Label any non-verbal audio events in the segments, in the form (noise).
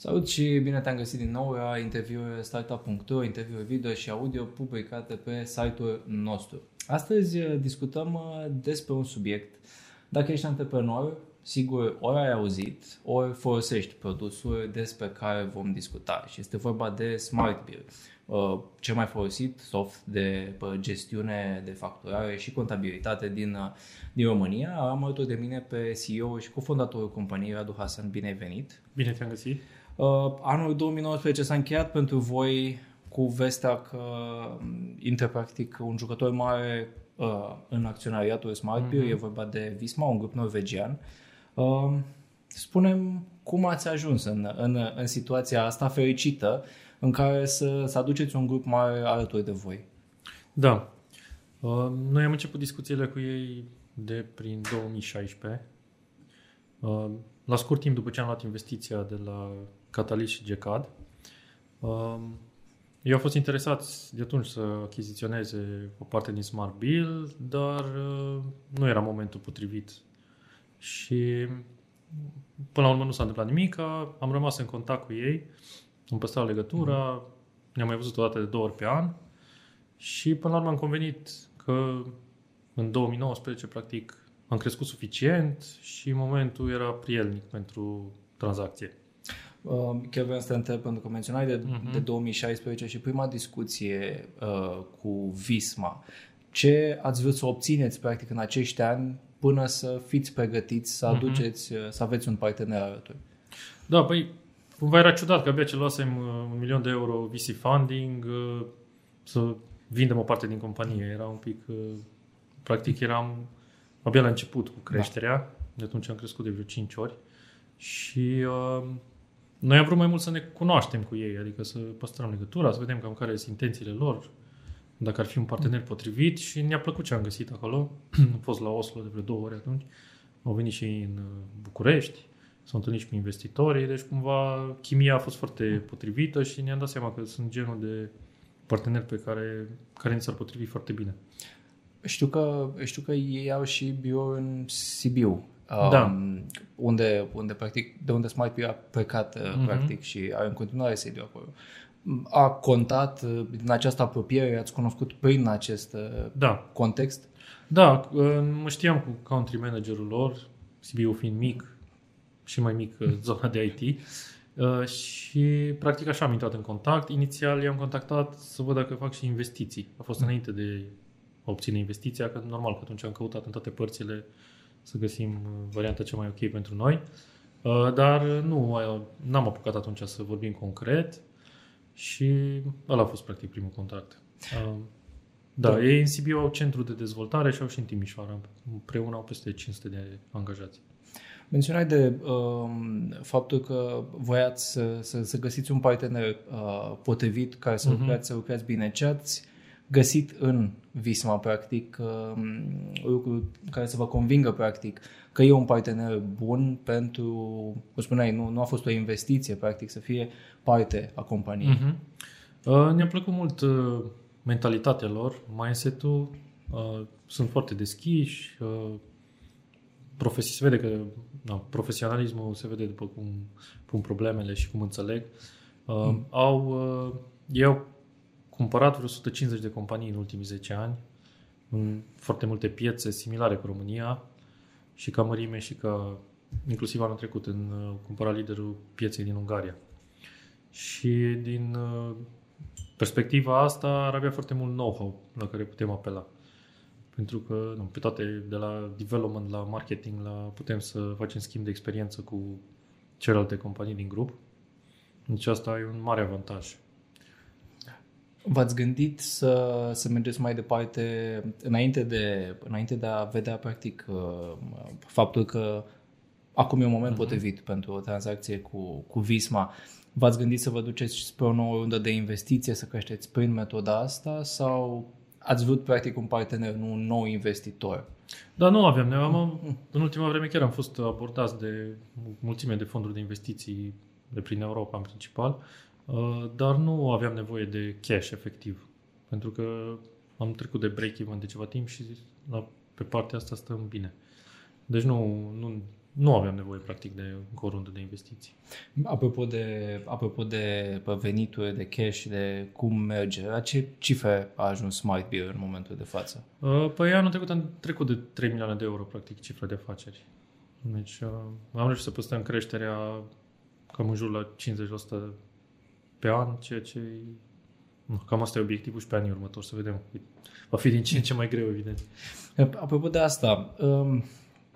Salut și bine te-am găsit din nou la interviuri startup.ro, interviuri video și audio publicate pe site-ul nostru. Astăzi uh, discutăm uh, despre un subiect. Dacă ești antreprenor, sigur ori ai auzit, ori folosești produsul despre care vom discuta și este vorba de Smart Beer. Uh, cel mai folosit soft de gestiune de facturare și contabilitate din, din România. Am alături de mine pe CEO și cofondatorul companiei Radu Hasan. Bine ai venit! Bine te-am găsit! Uh, anul 2019 s-a încheiat pentru voi cu vestea că um, intră practic un jucător mare uh, în acționariatul Smart Beer, mm-hmm. e vorba de Visma, un grup norvegian. Uh, spunem cum ați ajuns în, în, în situația asta fericită în care să, să aduceți un grup mare alături de voi. Da. Uh, noi am început discuțiile cu ei de prin 2016. Uh, la scurt timp după ce am luat investiția de la Catalyst și GECAD. Um, eu au fost interesați de atunci să achiziționeze o parte din Smart Bill, dar uh, nu era momentul potrivit. Și până la urmă nu s-a întâmplat nimic, am rămas în contact cu ei, am păstrat legătura, mm. ne-am mai văzut o dată de două ori pe an și până la urmă am convenit că în 2019, practic, am crescut suficient și momentul era prielnic pentru tranzacție. Uh, chiar vreau să te întreb, pentru că menționai de, uh-huh. de 2016 și prima discuție uh, cu Visma. Ce ați vrut să obțineți, practic, în acești ani până să fiți pregătiți să mhm. aduceți, uh-huh. să aveți un partener alături? Da, păi, cumva era ciudat că abia ce luasem uh, un milion de euro VC funding uh, să vindem o parte din companie. Era un pic, uh, practic eram abia la început cu creșterea. Da. De atunci am crescut de vreo 5 ori. Și uh, noi am vrut mai mult să ne cunoaștem cu ei, adică să păstrăm legătura, să vedem cam care sunt intențiile lor, dacă ar fi un partener potrivit și ne-a plăcut ce am găsit acolo. (clears throat) am fost la Oslo de vreo două ori atunci, au venit și în uh, București, s-au întâlnit și cu investitorii, deci cumva chimia a fost foarte potrivită și ne-am dat seama că sunt genul de parteneri pe care, care ni s-ar potrivi foarte bine. Știu că, știu că ei au și bio în Sibiu da. Um, unde, unde, practic, de unde Smart Peer a plecat, mm-hmm. practic, și are în continuare sediu acolo. A contat uh, din această apropiere, ați cunoscut prin acest uh, da. context? Da, mă știam cu country managerul lor, Sibiu fiind mic și mai mic (laughs) zona de IT. și practic așa am intrat în contact. Inițial i-am contactat să văd dacă fac și investiții. A fost mm. înainte de a obține investiția, că normal că atunci am căutat în toate părțile să găsim uh, varianta cea mai ok pentru noi. Uh, dar nu, n-am apucat atunci să vorbim concret și ăla a fost practic primul contact. Uh, da, da, ei în Sibiu au centru de dezvoltare și au și în Timișoara. Împreună au peste 500 de angajați. Menționai de uh, faptul că voiați să, să, să găsiți un partener uh, potrivit care să, uh-huh. lucrați, să lucrați bine. Ce ați găsit în Visma, practic, lucru care să vă convingă, practic, că e un partener bun pentru, cum spuneai, nu, nu a fost o investiție, practic, să fie parte a companiei. Uh-huh. Uh, ne-a plăcut mult uh, mentalitatea lor, mindset-ul, uh, sunt foarte deschiși, uh, profesi- se vede că na, profesionalismul se vede după cum pun problemele și cum înțeleg. Uh, mm. Au, uh, ei au cumpărat vreo 150 de companii în ultimii 10 ani, în foarte multe piețe similare cu România și ca mărime și ca inclusiv anul trecut în uh, cumpărat liderul pieței din Ungaria. Și din uh, perspectiva asta ar avea foarte mult know-how la care putem apela. Pentru că nu, pe toate, de la development la marketing, la putem să facem schimb de experiență cu celelalte companii din grup. Deci asta e un mare avantaj. V-ați gândit să, să mergeți mai departe înainte de, înainte de a vedea practic uh, faptul că acum e un moment uh-huh. potrivit pentru o tranzacție cu, cu Visma. V-ați gândit să vă duceți spre o nouă rundă de investiție, să creșteți prin metoda asta sau ați vrut practic un partener, nu un nou investitor? Da, nu aveam. Am, mm. în ultima vreme chiar am fost abordați de mulțime de fonduri de investiții de prin Europa în principal Uh, dar nu aveam nevoie de cash efectiv, pentru că am trecut de break-even de ceva timp și la, pe partea asta stăm bine. Deci nu, nu, nu aveam nevoie, practic, de o rundă de investiții. Apropo de, apropo de venituri, de cash, de cum merge, la ce cifre a ajuns Smart Beer în momentul de față? Uh, păi anul trecut am trecut de 3 milioane de euro, practic, cifra de afaceri. Deci uh, am reușit să păstrăm creșterea cam în jur la 50% pe an, ceea ce nu, cam asta e obiectivul și pe anii următori, să vedem. Va fi din ce în ce mai greu, evident. Apropo de asta, um,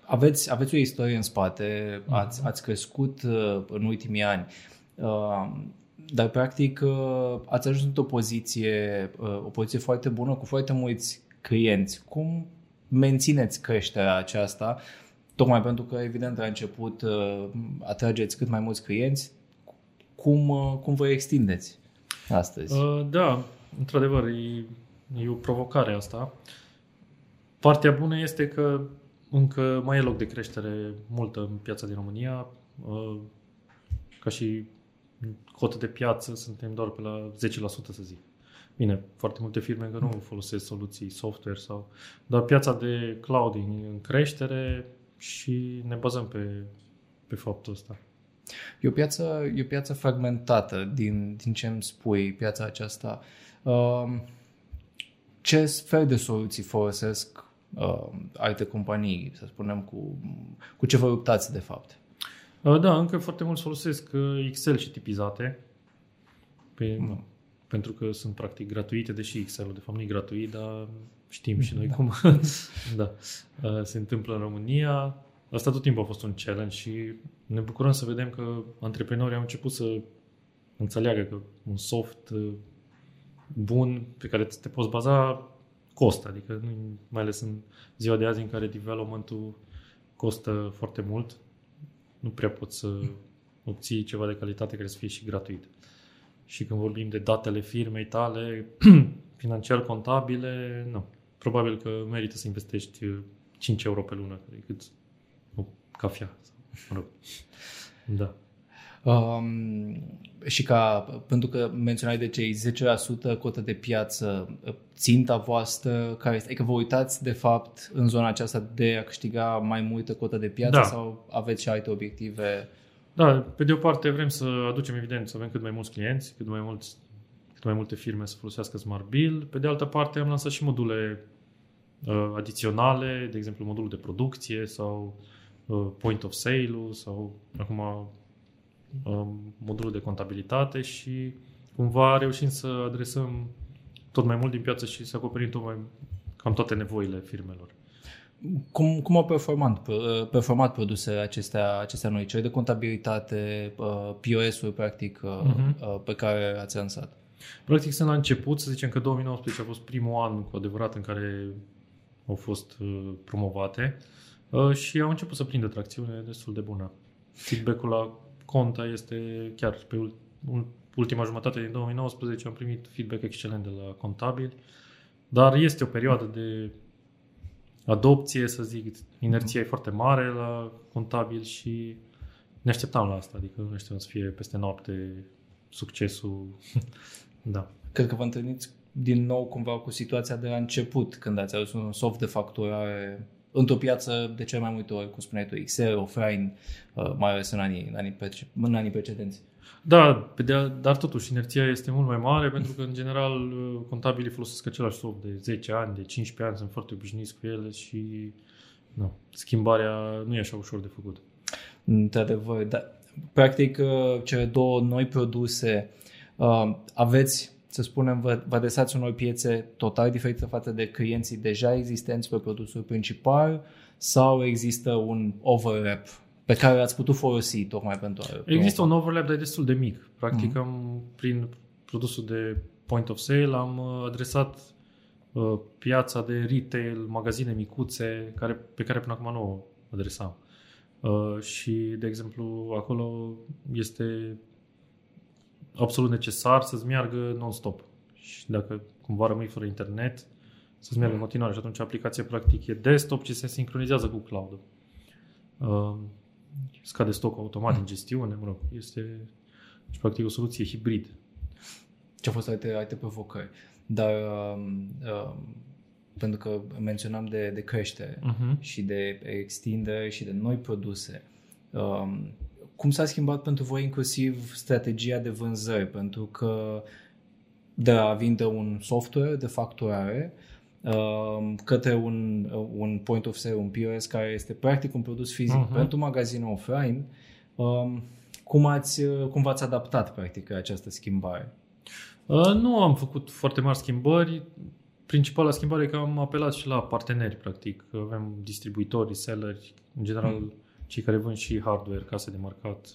aveți, aveți o istorie în spate, mhm. ați, ați crescut uh, în ultimii ani, um, dar practic uh, ați ajuns într-o poziție, uh, o poziție foarte bună cu foarte mulți clienți. Cum mențineți creșterea aceasta? Tocmai pentru că, evident, la început atrageți cât mai mulți clienți. Cum, cum vă extindeți astăzi? Da, într-adevăr, e, e o provocare asta. Partea bună este că încă mai e loc de creștere multă în piața din România. Uh, ca și cotă de piață suntem doar pe la 10% să zic. Bine, foarte multe firme încă nu folosesc soluții software sau... Dar piața de cloud în creștere și ne bazăm pe, pe faptul ăsta. E o piață, e o piață fragmentată din, din ce îmi spui, piața aceasta. Uh, ce fel de soluții folosesc uh, alte companii, să spunem, cu, cu ce vă luptați de fapt? Uh, da, încă foarte mult folosesc uh, Excel și tipizate. Pe, mm. Pentru că sunt practic gratuite, deși Excel-ul de fapt nu e gratuit, dar știm și noi da. cum (laughs) da, uh, se întâmplă în România. Asta tot timpul a fost un challenge și ne bucurăm să vedem că antreprenorii au început să înțeleagă că un soft uh, bun pe care te poți baza costă, adică mai ales în ziua de azi în care developmentul costă foarte mult, nu prea poți să obții ceva de calitate care să fie și gratuit. Și când vorbim de datele firmei tale, (clears throat) financiar contabile, nu. Probabil că merită să investești 5 euro pe lună decât o cafea. Mă rog. Da. Um, și ca, pentru că menționai de cei 10% cotă de piață, ținta voastră, care este, adică vă uitați de fapt în zona aceasta de a câștiga mai multă cotă de piață da. sau aveți și alte obiective? Da, pe de o parte vrem să aducem evident, să avem cât mai mulți clienți, cât mai, mulți, cât mai multe firme să folosească Smart Bill. Pe de altă parte am lansat și module uh, adiționale, de exemplu modulul de producție sau uh, point of sale sau acum Um, modulul de contabilitate și cumva reușim să adresăm tot mai mult din piață și să acoperim tot mai cam toate nevoile firmelor. Cum, cum au performat, uh, performat produsele acestea, acestea noi, cele de contabilitate, uh, POS-uri, practic, uh-huh. pe care ați lansat? Practic sunt la început, să zicem că 2019 a fost primul an cu adevărat în care au fost promovate și au început să prindă tracțiune destul de bună. Feedback-ul la Conta este chiar pe ultima jumătate din 2019 am primit feedback excelent de la contabili, dar este o perioadă de adopție, să zic, inerția e foarte mare la contabil și ne așteptam la asta, adică nu știu să fie peste noapte succesul. (laughs) da. Cred că vă întâlniți din nou cumva cu situația de la început, când ați adus un soft de facturare într-o piață de cel mai multe ori, cum spuneai tu, Excel, offline, uh, mai ales în anii, în anii, în anii precedenți. Da, pe de, dar totuși inerția este mult mai mare (laughs) pentru că în general uh, contabilii folosesc același soft de 10 ani, de 15 ani, sunt foarte obișnuiți cu ele și nu, schimbarea nu e așa ușor de făcut. Într-adevăr, dar practic uh, cele două noi produse aveți să spunem, vă, vă adresați unor piețe total diferite față de clienții deja existenți pe produsul principal sau există un overlap pe care ați putut folosi tocmai pentru a... Există un overlap, dar e destul de mic. Practic, mm-hmm. am, prin produsul de point of sale am uh, adresat uh, piața de retail, magazine micuțe, care, pe care până acum nu o adresam. Uh, și, de exemplu, acolo este absolut necesar să-ți meargă non-stop. Și dacă cumva rămâi fără internet, să-ți meargă în continuare. Și atunci aplicația practic e desktop și se sincronizează cu cloud uh, scade stocul automat în gestiune, mă rog, este deci, practic o soluție hibrid. Ce a fost alte, alte provocări? Dar uh, uh, pentru că menționam de, de creștere Mhm. și de extindere și de noi produse. Um, cum s-a schimbat pentru voi inclusiv strategia de vânzări? Pentru că de a vinde un software de facturare um, către un, un point of sale, un POS care este practic un produs fizic Mhm. pentru magazine offline, um, cum, ați, cum v-ați adaptat practic la această schimbare? Uh, Nu am făcut foarte mari schimbări. Principala schimbare e că am apelat și la parteneri, practic. Avem distribuitori, reselleri, în general Mm. Cei care vând și hardware, case de marcat.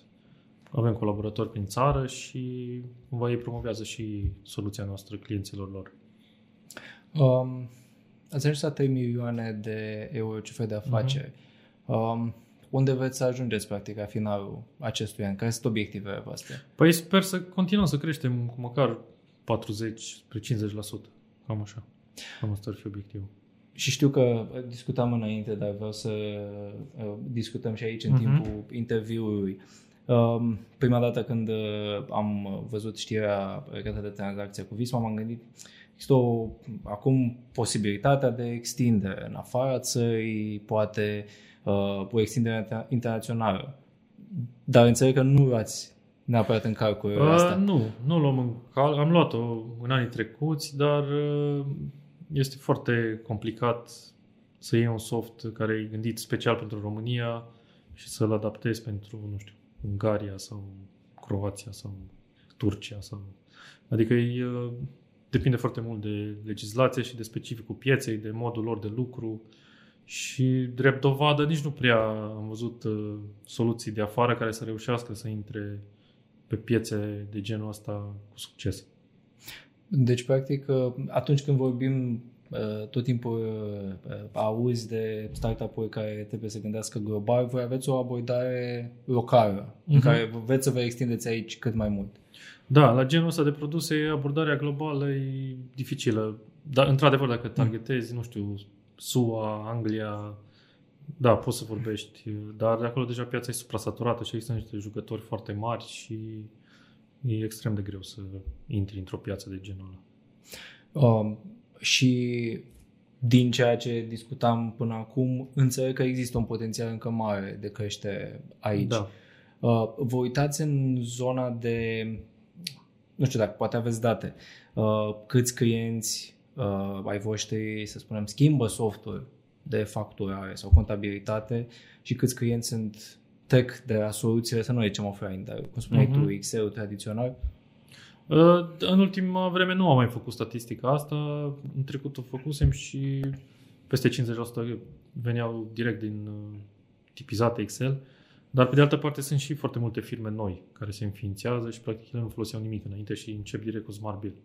Avem colaboratori prin țară și cumva ei promovează și soluția noastră clienților lor. Um, ați ajuns la 3 milioane de euro cifre de afaceri. Um, unde veți să ajungeți practic la finalul acestui an? Care sunt obiectivele voastre? Păi sper să continuăm să creștem cu măcar 40 spre 50%. Cam așa. Cam asta ar fi obiectivul. Și știu că discutam înainte, dar vreau să uh, discutăm și aici în Mhm. timpul interviului. Um, prima dată când uh, am văzut știrea legată de tranzacția cu Visma, m-am gândit există o, acum posibilitatea de extindere în afara țării, poate uh, o extindere inter- internațională. Dar înțeleg că nu luați neapărat în calcul Uh, asta. nu, nu luăm în cal. Am luat-o în anii trecuți, dar uh, este foarte complicat să iei un soft care e gândit special pentru România și să-l adaptezi pentru, nu știu, Ungaria sau Croația sau Turcia. Sau... Adică e, uh, depinde foarte mult de legislație și de specificul pieței, de modul lor de lucru și drept dovadă nici nu prea am văzut uh, soluții de afară care să reușească să intre pe piețe de genul ăsta cu succes. Deci, practic, uh, atunci când vorbim uh, tot timpul uh, auzi de startup-uri care trebuie să gândească global, voi aveți o abordare locală, în Mhm. care veți să vă extindeți aici cât mai mult. Da, la genul ăsta de produse abordarea globală e dificilă. Dar, într-adevăr, dacă targetezi, nu știu, SUA, Anglia, da, poți să vorbești, dar de acolo deja piața e suprasaturată și există niște jucători foarte mari și e extrem de greu să intri într-o piață de genul ăla. Um, și din ceea ce discutam până acum, înțeleg că există un potențial încă mare de creștere aici. Da. Uh, vă uitați în zona de, nu știu dacă poate aveți date, uh, câți clienți uh, ai voștri, să spunem, schimbă software de facturare sau contabilitate și câți clienți sunt trec de la soluțiile, să nu zicem offline, dar cum spuneai Mhm. tu, Excel tradițional. Uh, În ultima vreme nu am mai făcut statistica asta. În trecut o făcusem și peste 50% veneau direct din uh, tipizate Excel. Dar pe de altă parte sunt și foarte multe firme noi care se înființează și practic ele nu foloseau nimic înainte și încep direct cu Smart Bill.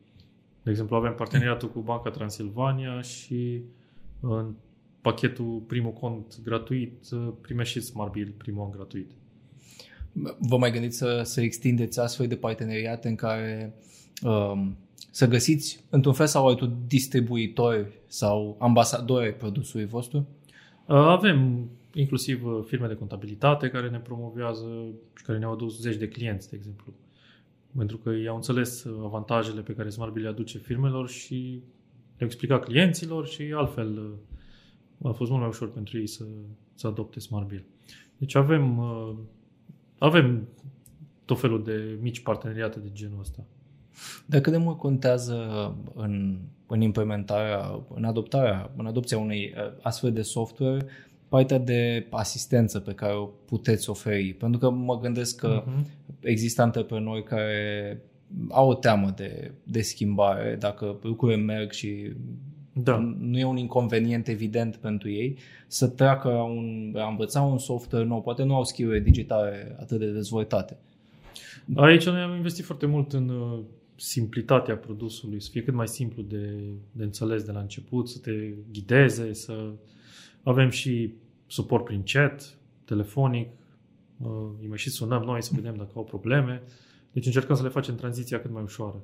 De exemplu, avem parteneriatul cu Banca Transilvania și în pachetul primul cont gratuit uh, primești și Smart Bill primul an gratuit. Vă mai gândiți să, să extindeți astfel de parteneriate în care um, să găsiți, într-un fel sau altul, distribuitori sau ambasadori ai produsului vostru? Uh, Avem inclusiv uh, firme de contabilitate care ne promovează și care ne-au adus zeci de clienți, de exemplu. Pentru că i-au înțeles uh, avantajele pe care Smart Bill le aduce firmelor și le-au explicat clienților și altfel uh, a fost mult mai ușor pentru ei să, să adopte Smart Bill. Deci avem, uh, avem tot felul de mici parteneriate de genul ăsta. Dar cât de mult contează în, în implementarea, în adoptarea, în adopția unei uh, astfel de software, partea de asistență pe care o puteți oferi? Pentru că mă gândesc că Mhm. există antreprenori care au o teamă de, de schimbare, dacă lucrurile merg și Da. nu e un inconvenient evident pentru ei, să treacă la, un, a învăța un software nou. Poate nu au skill digitale atât de dezvoltate. Aici noi am investit foarte mult în uh, simplitatea produsului, să fie cât mai simplu de, de înțeles de la început, să te ghideze, să avem și suport prin chat, telefonic, uh, îi mai și sunăm noi să vedem dacă au probleme. Deci încercăm să le facem tranziția cât mai ușoară.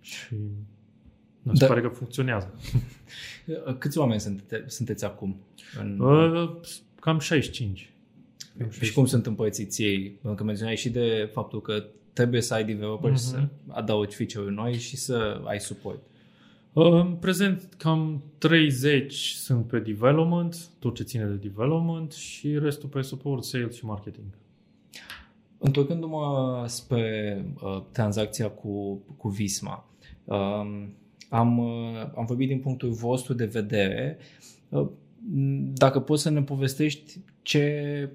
Și mi se Da. pare că funcționează. (laughs) Câți oameni sunte, sunteți acum? În, Uh, Cam 65. Cam și cum sunt împărțiți ei? Pentru că menționai și de faptul că trebuie să ai developer Mhm. să adaugi feature-uri noi și să ai suport. În prezent, cam 30 sunt pe development, tot ce ține de development și restul pe support, sales și marketing. Întorcându-mă spre uh, tranzacția cu, cu Visma, uh, am, uh, am vorbit din punctul vostru de vedere. Uh, dacă poți să ne povestești ce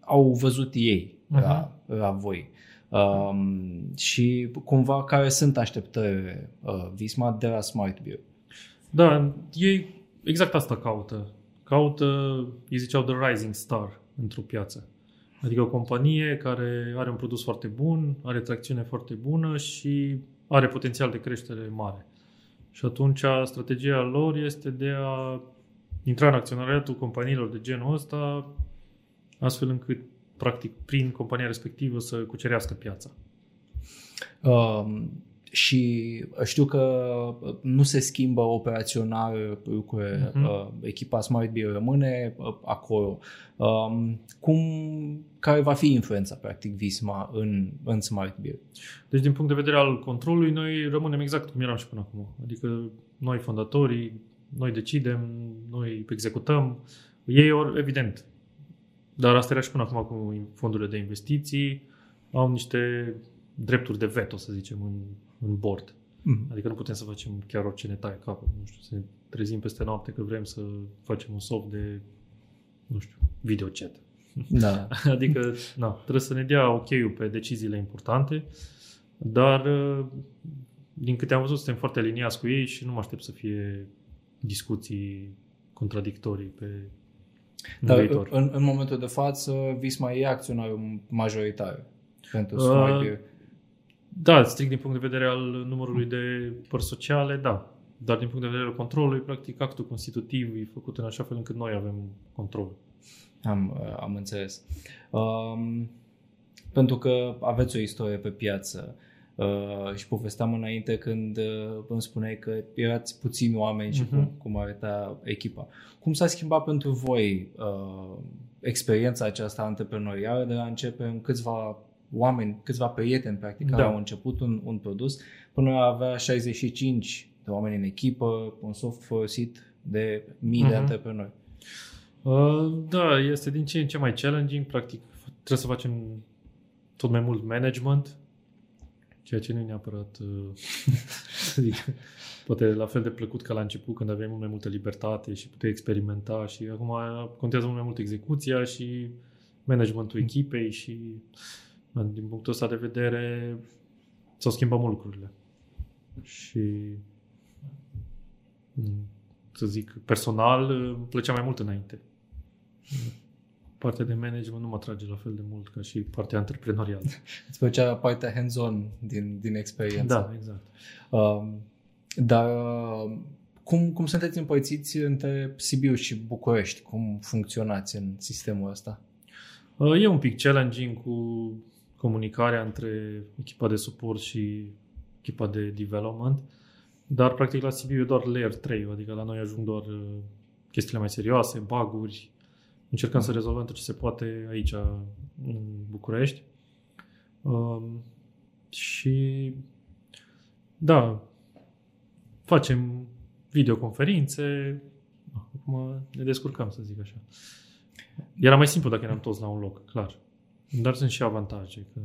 au văzut ei uh-huh. la, la voi um, și cumva care sunt așteptările uh, Visma de la Smart Beer. Da, ei exact asta caută. Caută, îi ziceau The Rising Star într-o piață. Adică o companie care are un produs foarte bun, are tracțiune foarte bună și are potențial de creștere mare. Și atunci strategia lor este de a intra în acționariatul companiilor de genul ăsta astfel încât practic prin compania respectivă să cucerească piața. Um, și știu că nu se schimbă operațional lucrurile, uh-huh. uh, echipa Smart Beer rămâne uh, acolo. Um, cum, care va fi influența, practic, Visma în, în Smart Beer? Deci, din punct de vedere al controlului, noi rămânem exact cum eram și până acum. Adică noi fondatorii, noi decidem, noi executăm. Ei, or, evident, dar asta era și până acum cu fondurile de investiții, au niște drepturi de veto, să zicem, în, în board. Mm. Adică nu putem să facem chiar orice ne taie capul. Nu știu, să ne trezim peste noapte că vrem să facem un soft de, nu știu, video chat. Da. (laughs) adică, na, trebuie să ne dea ok-ul pe deciziile importante, dar din câte am văzut, suntem foarte aliniați cu ei și nu mă aștept să fie discuții contradictorii pe dar în, în, în momentul de față, Visma e acționarul majoritar pentru uh, Da, strict din punct de vedere al numărului de părți sociale, da. Dar din punct de vedere al controlului, practic actul constitutiv e făcut în așa fel încât noi avem control. Am, uh, am înțeles. Um, pentru că aveți o istorie pe piață uh, și povesteam înainte când uh, îmi spuneai că erați puțini oameni și uh-huh. cum, cum arăta echipa. Cum s-a schimbat pentru voi uh, experiența aceasta antreprenorială de a începe în câțiva oameni, câțiva prieteni, practic, da. care au început un, un produs, până a avea 65 de oameni în echipă, un soft folosit de mii uh-huh. de mhm. antreprenori? Uh, da, este din ce în ce mai challenging, practic trebuie să facem tot mai mult management, ceea ce nu e neapărat, uh, (laughs) poate la fel de plăcut ca la început când aveai mult mai multă libertate și puteai experimenta și acum contează mult mai mult execuția și managementul echipei și din punctul ăsta de vedere s-au schimbat mult lucrurile. Și să zic, personal îmi plăcea mai mult înainte. Partea de management nu mă atrage la fel de mult ca și partea antreprenorială. (laughs) Îți plăcea partea hands-on din, din experiență. Da, exact. Um, dar cum, cum sunteți împărțiți între Sibiu și București? Cum funcționați în sistemul ăsta? Uh, e un pic challenging cu comunicarea între echipa de suport și echipa de development, dar practic la Sibiu e doar layer 3, adică la noi ajung doar uh, chestiile mai serioase, baguri, încercăm să rezolvăm tot ce se poate aici în București. Um, și da, facem videoconferințe, acum ne descurcăm, să zic așa. Era mai simplu dacă eram toți la un loc, clar. Dar sunt și avantaje. Că...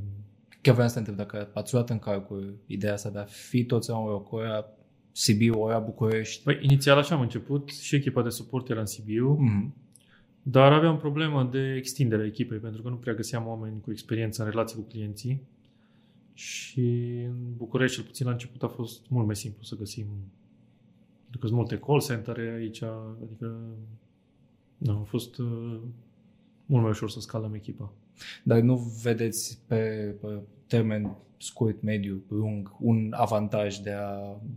Chiar vreau să te întreb dacă ați luat în calcul ideea asta de a fi toți la un loc, ora Sibiu, ora București. Păi, inițial așa am început și echipa de suport era în Sibiu, mm-hmm. dar aveam problemă de extindere a echipei, pentru că nu prea găseam oameni cu experiență în relații cu clienții. Și în București, cel puțin la început, a fost mult mai simplu să găsim pentru că sunt multe call center aici, adică nu, a fost uh, mult mai ușor să scalăm echipa. Dar nu vedeți pe, pe termen scurt, mediu, lung, un avantaj de a,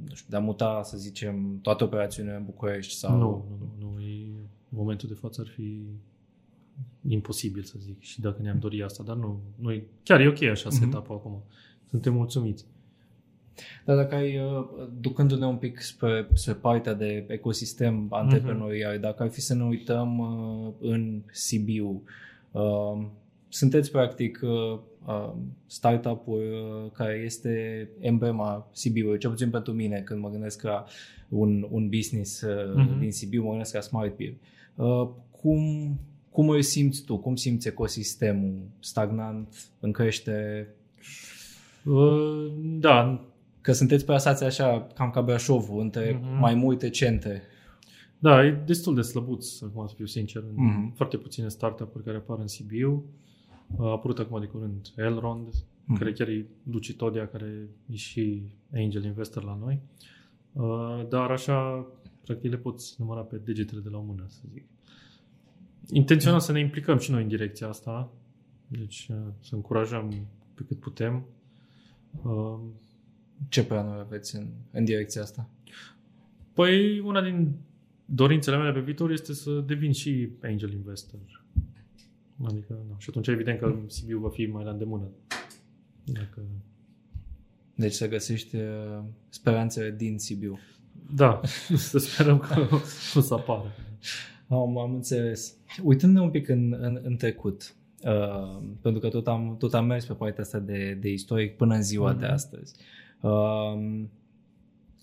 nu știu, de a muta, să zicem, toată operațiunea în București? Sau... Nu, nu, nu. nu. E, în momentul de față ar fi imposibil să zic și dacă ne-am dorit asta, dar nu, nu e, chiar e ok așa mm-hmm. setup-ul acum. Suntem mulțumiți. Dar dacă ai, uh, ducându-ne un pic spre, spre partea de ecosistem antreprenorial, mm-hmm. dacă ar fi să ne uităm uh, în Sibiu, uh, sunteți practic uh, uh, startup-ul uh, care este emblema Sibiului, cel puțin pentru mine când mă gândesc la un, un business uh, Mhm. din Sibiu, mă gândesc la Smart Beer. Uh, cum, cum îl simți tu? Cum simți ecosistemul stagnant, în creștere? Uh, da, Că sunteți plasați așa, cam ca Brașovul, între Mhm. mai multe centre. da, e destul de slăbuț, acum să fiu sincer. Mhm. Foarte puține startup-uri care apar în Sibiu. A apărut acum de curând Elrond, Mhm. care chiar e Luci Todia, care e și angel investor la noi. Uh, Dar așa, practic le poți număra pe degetele de la o mână, să zic. Intenționăm să ne implicăm și noi în direcția asta, deci uh, să încurajăm pe cât putem. Uh, Ce planuri aveți în, în direcția asta? Păi, una din dorințele mele pe viitor este să devin și angel investor. Adică, nu. Și atunci, evident că Sibiu va fi mai la îndemână. Dacă... Deci să găsești uh, speranțele din Sibiu. Da, (laughs) să sperăm că o să apară. Am, am înțeles. Uitându-ne un pic în, în, în trecut, uh, pentru că tot am, tot am mers pe partea asta de, de istoric până în ziua Mhm. de astăzi. Uh,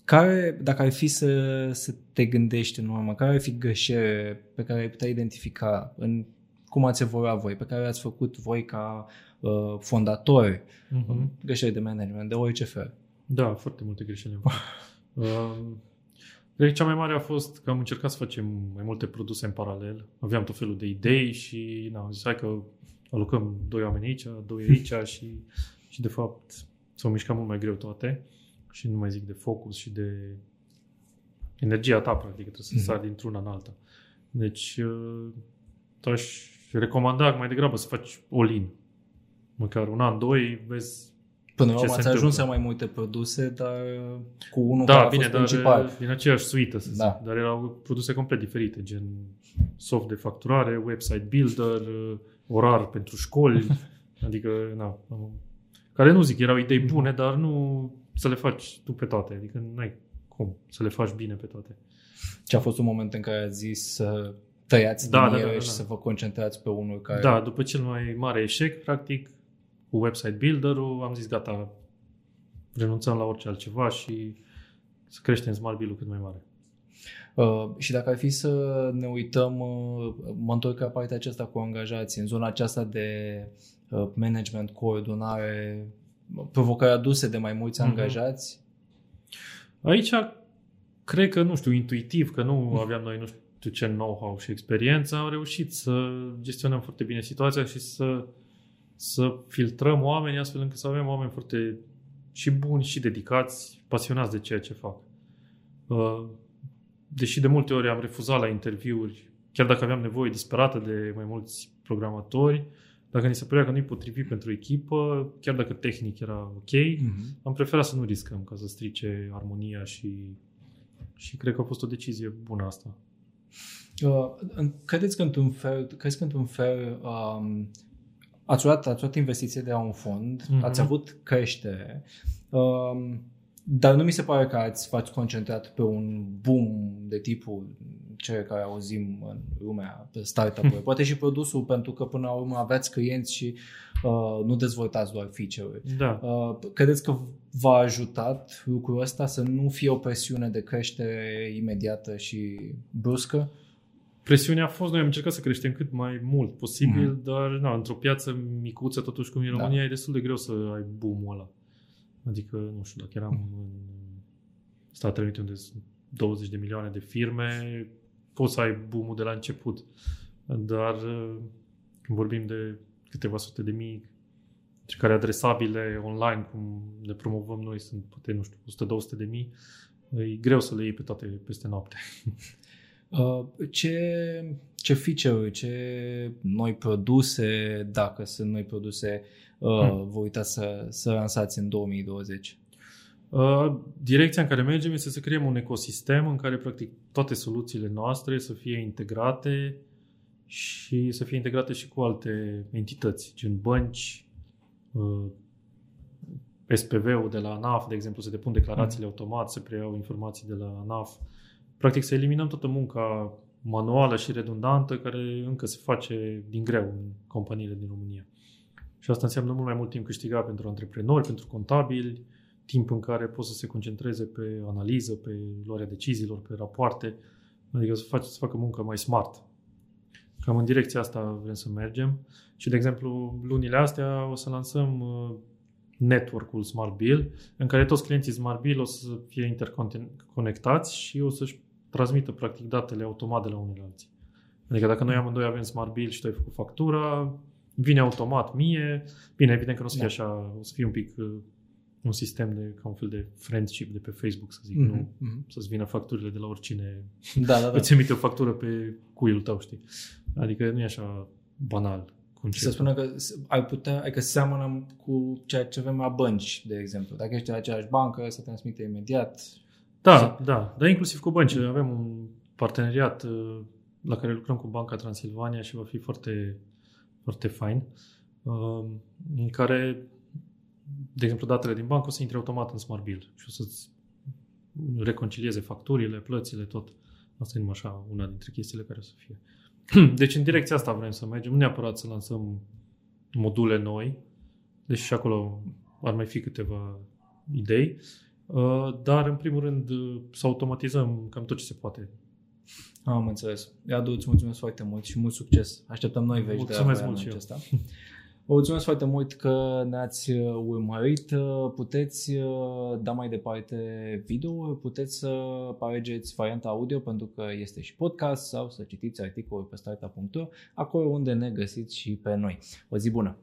care, dacă ar fi să, să te gândești în urmă, care ar fi greșeli pe care ai putea identifica în cum ați evoluat voi, pe care le-ați făcut voi ca uh, fondatori, Mhm. greșeli de management, de orice fel? Da, foarte multe greșeli. am făcut. Uh, Cred că cea mai mare a fost că am încercat să facem mai multe produse în paralel. Aveam tot felul de idei și na, am zis hai că alocăm doi oameni aici, doi (laughs) aici și, și de fapt s-au mișcat mult mai greu toate și nu mai zic de focus și de energia ta, practic, că trebuie să Mhm. sari dintr-una în alta. Deci uh, aș recomanda mai degrabă să faci all-in. Măcar un an, doi, vezi Până la Ce urmă se ați ajuns la întâmplă? mai multe produse, dar uh, cu unul da, care a bine, fost dar principal. din aceeași suită, să zic. Da. Dar erau produse complet diferite, gen soft de facturare, website builder, uh, orar pentru școli, (laughs) adică, na, am- care nu zic, erau idei bune, dar nu să le faci tu pe toate, adică nu ai cum să le faci bine pe toate. Ce a fost un moment în care ați zis să tăiați Da, din da, ele da, da, și da. să vă concentrați pe unul care... Da, după cel mai mare eșec, practic, cu website builder-ul, am zis gata, renunțăm la orice altceva și să creștem smart bill cât mai mare. Uh, și dacă ar fi să ne uităm, uh, mă întorc la partea aceasta cu angajații, în zona aceasta de uh, management, coordonare, provocări aduse de mai mulți Mhm. angajați, Aici, cred că, nu știu, intuitiv, că nu aveam noi nu știu ce know-how și experiență, am reușit să gestionăm foarte bine situația și să, să filtrăm oamenii astfel încât să avem oameni foarte și buni și dedicați, pasionați de ceea ce fac. Uh, Deși de multe ori am refuzat la interviuri, chiar dacă aveam nevoie disperată de mai mulți programatori, dacă ni se părea că nu-i potrivit pentru echipă, chiar dacă tehnic era ok, Mhm. am preferat să nu riscăm ca să strice armonia și, și cred că a fost o decizie bună asta. Uh, în- credeți că într-un fel, crezi că într-un fel um, ați, luat, ați luat investiție de la un fond, Mhm. ați avut creștere, um, dar nu mi se pare că ați, v-ați concentrat pe un boom de tipul cele care auzim în lumea pe startup-uri. Poate și produsul, pentru că până la urmă aveți clienți și uh, nu dezvoltați doar feature-uri. Da. Uh, credeți că v-a ajutat lucrul ăsta să nu fie o presiune de creștere imediată și bruscă? Presiunea a fost, noi am încercat să creștem cât mai mult posibil, Mhm. dar na, într-o piață micuță, totuși cum e Da. România, e destul de greu să ai boom-ul ăla. Adică, nu știu, dacă eram în Statele Unite unde sunt 20 de milioane de firme, poți să ai boom de la început. Dar uh, când vorbim de câteva sute de mii, și care adresabile online, cum le promovăm noi, sunt poate, nu știu, 100-200 de mii, e greu să le iei pe toate peste noapte. (laughs) Uh, ce, ce feature ce noi produse, dacă sunt noi produse, uh, Hmm. vă uitați să, să lansați în 2020? Uh, Direcția în care mergem este să creăm un ecosistem în care practic toate soluțiile noastre să fie integrate și să fie integrate și cu alte entități, gen bănci, uh, SPV-ul de la ANAF, de exemplu, se depun declarațiile automat, se preiau informații de la ANAF. Practic să eliminăm toată munca manuală și redundantă care încă se face din greu în companiile din România. Și asta înseamnă mult mai mult timp câștigat pentru antreprenori, pentru contabili, timp în care pot să se concentreze pe analiză, pe luarea deciziilor, pe rapoarte, adică să, fac, să facă muncă mai smart. Cam în direcția asta vrem să mergem. Și, de exemplu, lunile astea o să lansăm uh, network-ul Smart Bill, în care toți clienții Smart Bill o să fie interconectați și o să-și transmită practic datele automat de la unii la alții. Adică dacă noi amândoi avem Smart Bill și tu ai făcut factura, vine automat mie. Bine, evident că nu o să fie da. așa, o să fie un pic uh, un sistem de, ca un fel de friendship de pe Facebook, să zic, mm-hmm. nu mm-hmm. să-ți vină facturile de la oricine. (laughs) Da, da, da. Îți emite o factură pe cuiul tău, știi? Adică nu e așa banal. Conceptul. Să spună că ai putea, adică seamănă cu ceea ce avem la bănci, de exemplu. Dacă ești la aceeași bancă, să transmite imediat. Da, să... da, dar inclusiv cu băncile. Avem un parteneriat uh, la care lucrăm cu Banca Transilvania și va fi foarte, foarte fain, uh, în care, de exemplu, datele din bancă o să intre automat în Smart Bill și o să-ți reconcilieze facturile, plățile, tot. Asta e numai așa una dintre chestiile care o să fie. (clears throat) Deci în direcția asta vrem să mergem, nu neapărat să lansăm module noi, deși și acolo ar mai fi câteva idei, uh, dar în primul rând să automatizăm cam tot ce se poate am înțeles. Adu, îți mulțumesc foarte mult și mult succes. Așteptăm noi vești mulțumesc de mult și acesta. Vă mulțumesc foarte mult că ne-ați uh, urmărit. Uh, puteți uh, da mai departe video, puteți să alegeți varianta audio pentru că este și podcast sau să citiți articolul pe startup.ro, acolo unde ne găsiți și pe noi. O zi bună!